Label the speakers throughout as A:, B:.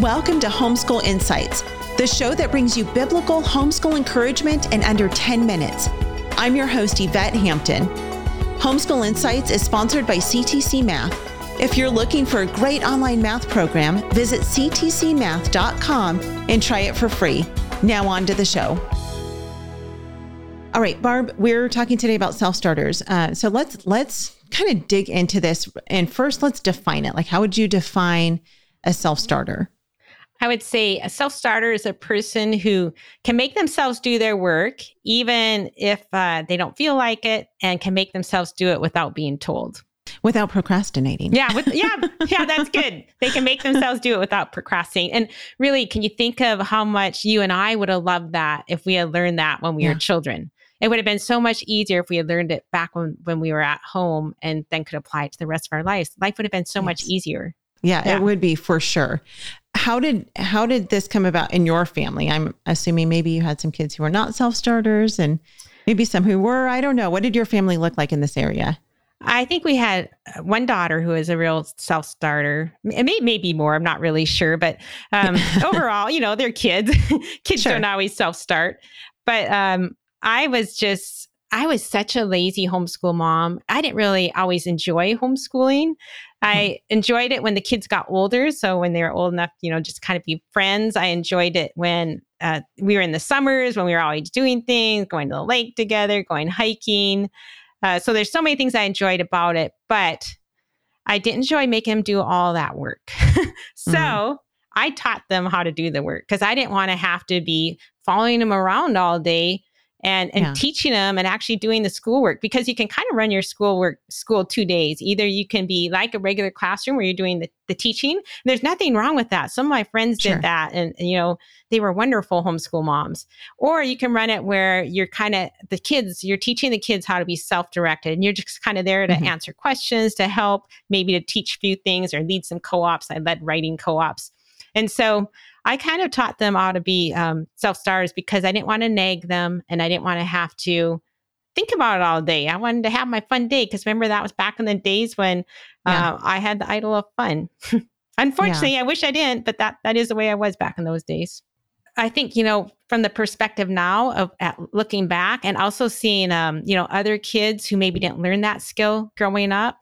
A: Welcome to Homeschool Insights, the show that brings you biblical homeschool encouragement in under 10 minutes. I'm your host, Yvette Hampton. Homeschool Insights is sponsored by CTC Math. If you're looking for a great online math program, visit ctcmath.com and try it for free. Now, on to the show. All right, Barb, we're talking today about self-starters. Uh, so let's let's kind of dig into this, and first let's define it. Like, how would you define a self-starter?
B: I would say a self starter is a person who can make themselves do their work, even if uh, they don't feel like it, and can make themselves do it without being told.
A: Without procrastinating.
B: Yeah, with, yeah, yeah, that's good. They can make themselves do it without procrastinating. And really, can you think of how much you and I would have loved that if we had learned that when we yeah. were children? It would have been so much easier if we had learned it back when, when we were at home and then could apply it to the rest of our lives. Life would have been so yes. much easier.
A: Yeah, yeah, it would be for sure how did how did this come about in your family? I'm assuming maybe you had some kids who were not self starters and maybe some who were. I don't know. What did your family look like in this area?
B: I think we had one daughter who is a real self starter. May, maybe more. I'm not really sure, but um, overall, you know, they're kids. kids sure. don't always self start. But um, I was just I was such a lazy homeschool mom. I didn't really always enjoy homeschooling. I hmm. enjoyed it when the kids got older. So when they were old enough, you know, just kind of be friends. I enjoyed it when uh, we were in the summers, when we were always doing things, going to the lake together, going hiking. Uh, so there's so many things I enjoyed about it, but I didn't enjoy making them do all that work. so mm-hmm. I taught them how to do the work because I didn't want to have to be following them around all day and and yeah. teaching them and actually doing the schoolwork because you can kind of run your schoolwork school two days either you can be like a regular classroom where you're doing the, the teaching there's nothing wrong with that some of my friends sure. did that and, and, you know they were wonderful homeschool moms or you can run it where you're kind of the kids you're teaching the kids how to be self-directed and you're just kind of there to mm-hmm. answer questions to help maybe to teach a few things or lead some co-ops i led writing co-ops and so I kind of taught them how to be um, self starters because I didn't want to nag them and I didn't want to have to think about it all day. I wanted to have my fun day because remember that was back in the days when yeah. uh, I had the idol of fun. Unfortunately, yeah. I wish I didn't, but that that is the way I was back in those days. I think you know from the perspective now of looking back and also seeing um, you know other kids who maybe didn't learn that skill growing up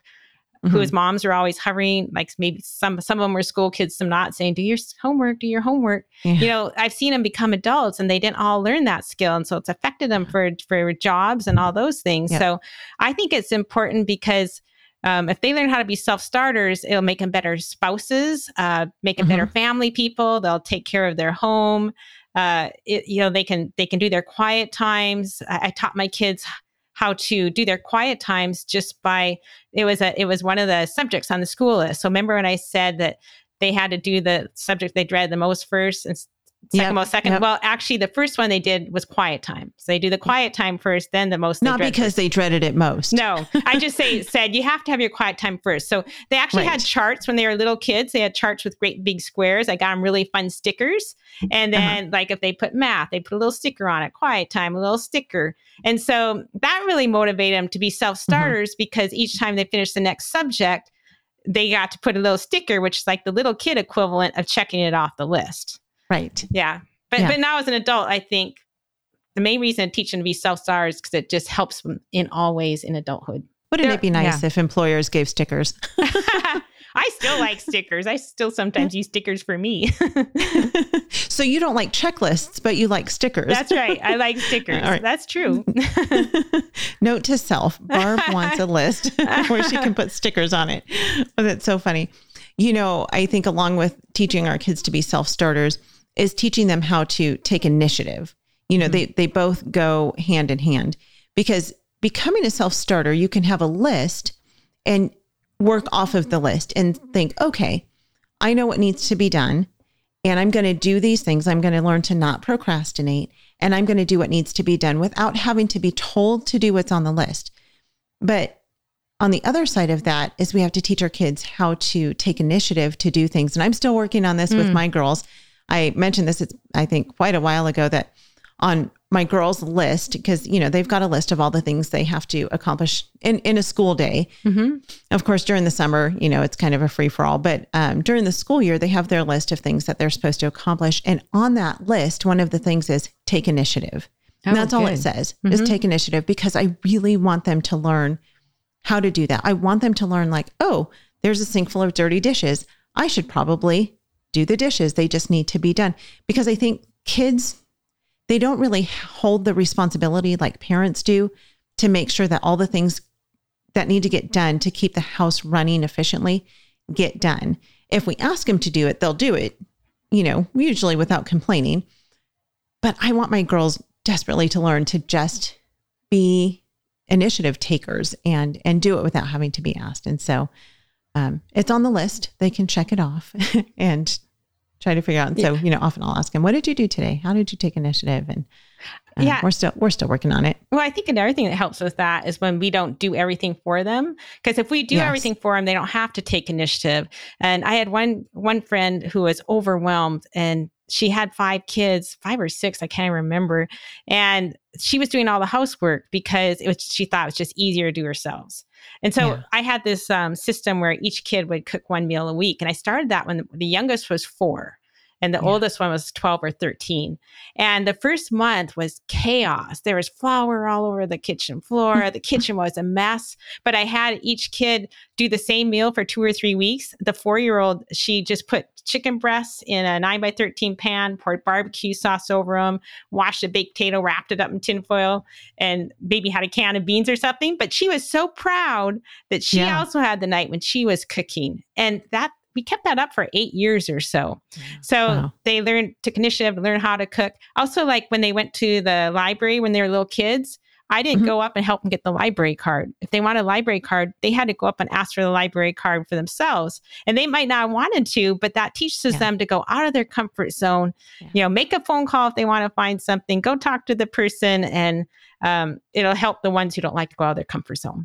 B: mm-hmm. whose moms are always hovering, like maybe some some of them were school kids, some not, saying, "Do your homework, do your homework." Yeah. You know, I've seen them become adults, and they didn't all learn that skill, and so it's affected them for for jobs and all those things. Yeah. So I think it's important because. Um, if they learn how to be self starters, it'll make them better spouses, uh, make them mm-hmm. better family people. They'll take care of their home. Uh, it, you know, they can they can do their quiet times. I, I taught my kids how to do their quiet times just by it was a it was one of the subjects on the school list. So remember when I said that they had to do the subject they dread the most first and second yep, most second. Yep. Well, actually, the first one they did was quiet time. So they do the quiet time first, then the most.
A: Not because first. they dreaded it most.
B: No, I just say said you have to have your quiet time first. So they actually right. had charts when they were little kids. They had charts with great big squares. I got them really fun stickers, and uh-huh. then uh-huh. like if they put math, they put a little sticker on it. Quiet time, a little sticker, and so that really motivated them to be self starters mm-hmm. because each time they finished the next subject. They got to put a little sticker, which is like the little kid equivalent of checking it off the list.
A: Right.
B: Yeah. But yeah. but now as an adult, I think the main reason teaching teach to be self stars is because it just helps in all ways in adulthood.
A: Wouldn't They're, it be nice yeah. if employers gave stickers?
B: I still like stickers. I still sometimes use stickers for me.
A: so you don't like checklists, but you like stickers.
B: That's right. I like stickers. Right. That's true.
A: Note to self Barb wants a list where she can put stickers on it. Oh, that's so funny. You know, I think along with teaching our kids to be self starters, is teaching them how to take initiative. You know, mm-hmm. they they both go hand in hand because becoming a self-starter, you can have a list and work off of the list and think, okay, I know what needs to be done and I'm going to do these things. I'm going to learn to not procrastinate and I'm going to do what needs to be done without having to be told to do what's on the list. But on the other side of that is we have to teach our kids how to take initiative to do things. And I'm still working on this mm. with my girls I mentioned this, it's, I think, quite a while ago that on my girls list because you know they've got a list of all the things they have to accomplish in in a school day. Mm-hmm. Of course, during the summer, you know it's kind of a free for all, but um, during the school year, they have their list of things that they're supposed to accomplish, and on that list, one of the things is take initiative. Oh, and that's good. all it says mm-hmm. is take initiative because I really want them to learn how to do that. I want them to learn like, oh, there's a sink full of dirty dishes. I should probably do the dishes. They just need to be done because I think kids they don't really hold the responsibility like parents do to make sure that all the things that need to get done to keep the house running efficiently get done. If we ask them to do it, they'll do it, you know, usually without complaining. But I want my girls desperately to learn to just be initiative takers and and do it without having to be asked. And so um, it's on the list. They can check it off and try to figure out. And yeah. so, you know, often I'll ask them, "What did you do today? How did you take initiative?" And uh, yeah, we're still we're still working on it.
B: Well, I think another thing that helps with that is when we don't do everything for them. Because if we do yes. everything for them, they don't have to take initiative. And I had one one friend who was overwhelmed and she had five kids, five or six, I can't remember. And she was doing all the housework because it was she thought it was just easier to do herself. And so yeah. I had this um, system where each kid would cook one meal a week. And I started that when the, the youngest was four and the yeah. oldest one was 12 or 13 and the first month was chaos. There was flour all over the kitchen floor. The kitchen was a mess. But i had each kid do the same meal for two or three weeks. The four year old she just put chicken breasts in a 9 by 13 pan poured barbecue sauce over them washed a baked potato wrapped it up in tinfoil and maybe had a can of beans or something. But she was so proud that she yeah. also had the night when she was cooking. And that we kept that up for eight years or so. So wow. they learned, took initiative, learn how to cook. Also, like when they went to the library when they were little kids, I didn't mm-hmm. go up and help them get the library card. If they want a library card, they had to go up and ask for the library card for themselves. And they might not have wanted to, but that teaches yeah. them to go out of their comfort zone. Yeah. You know, make a phone call if they want to find something, go talk to the person, and um, it'll help the ones who don't like to go out of their comfort zone.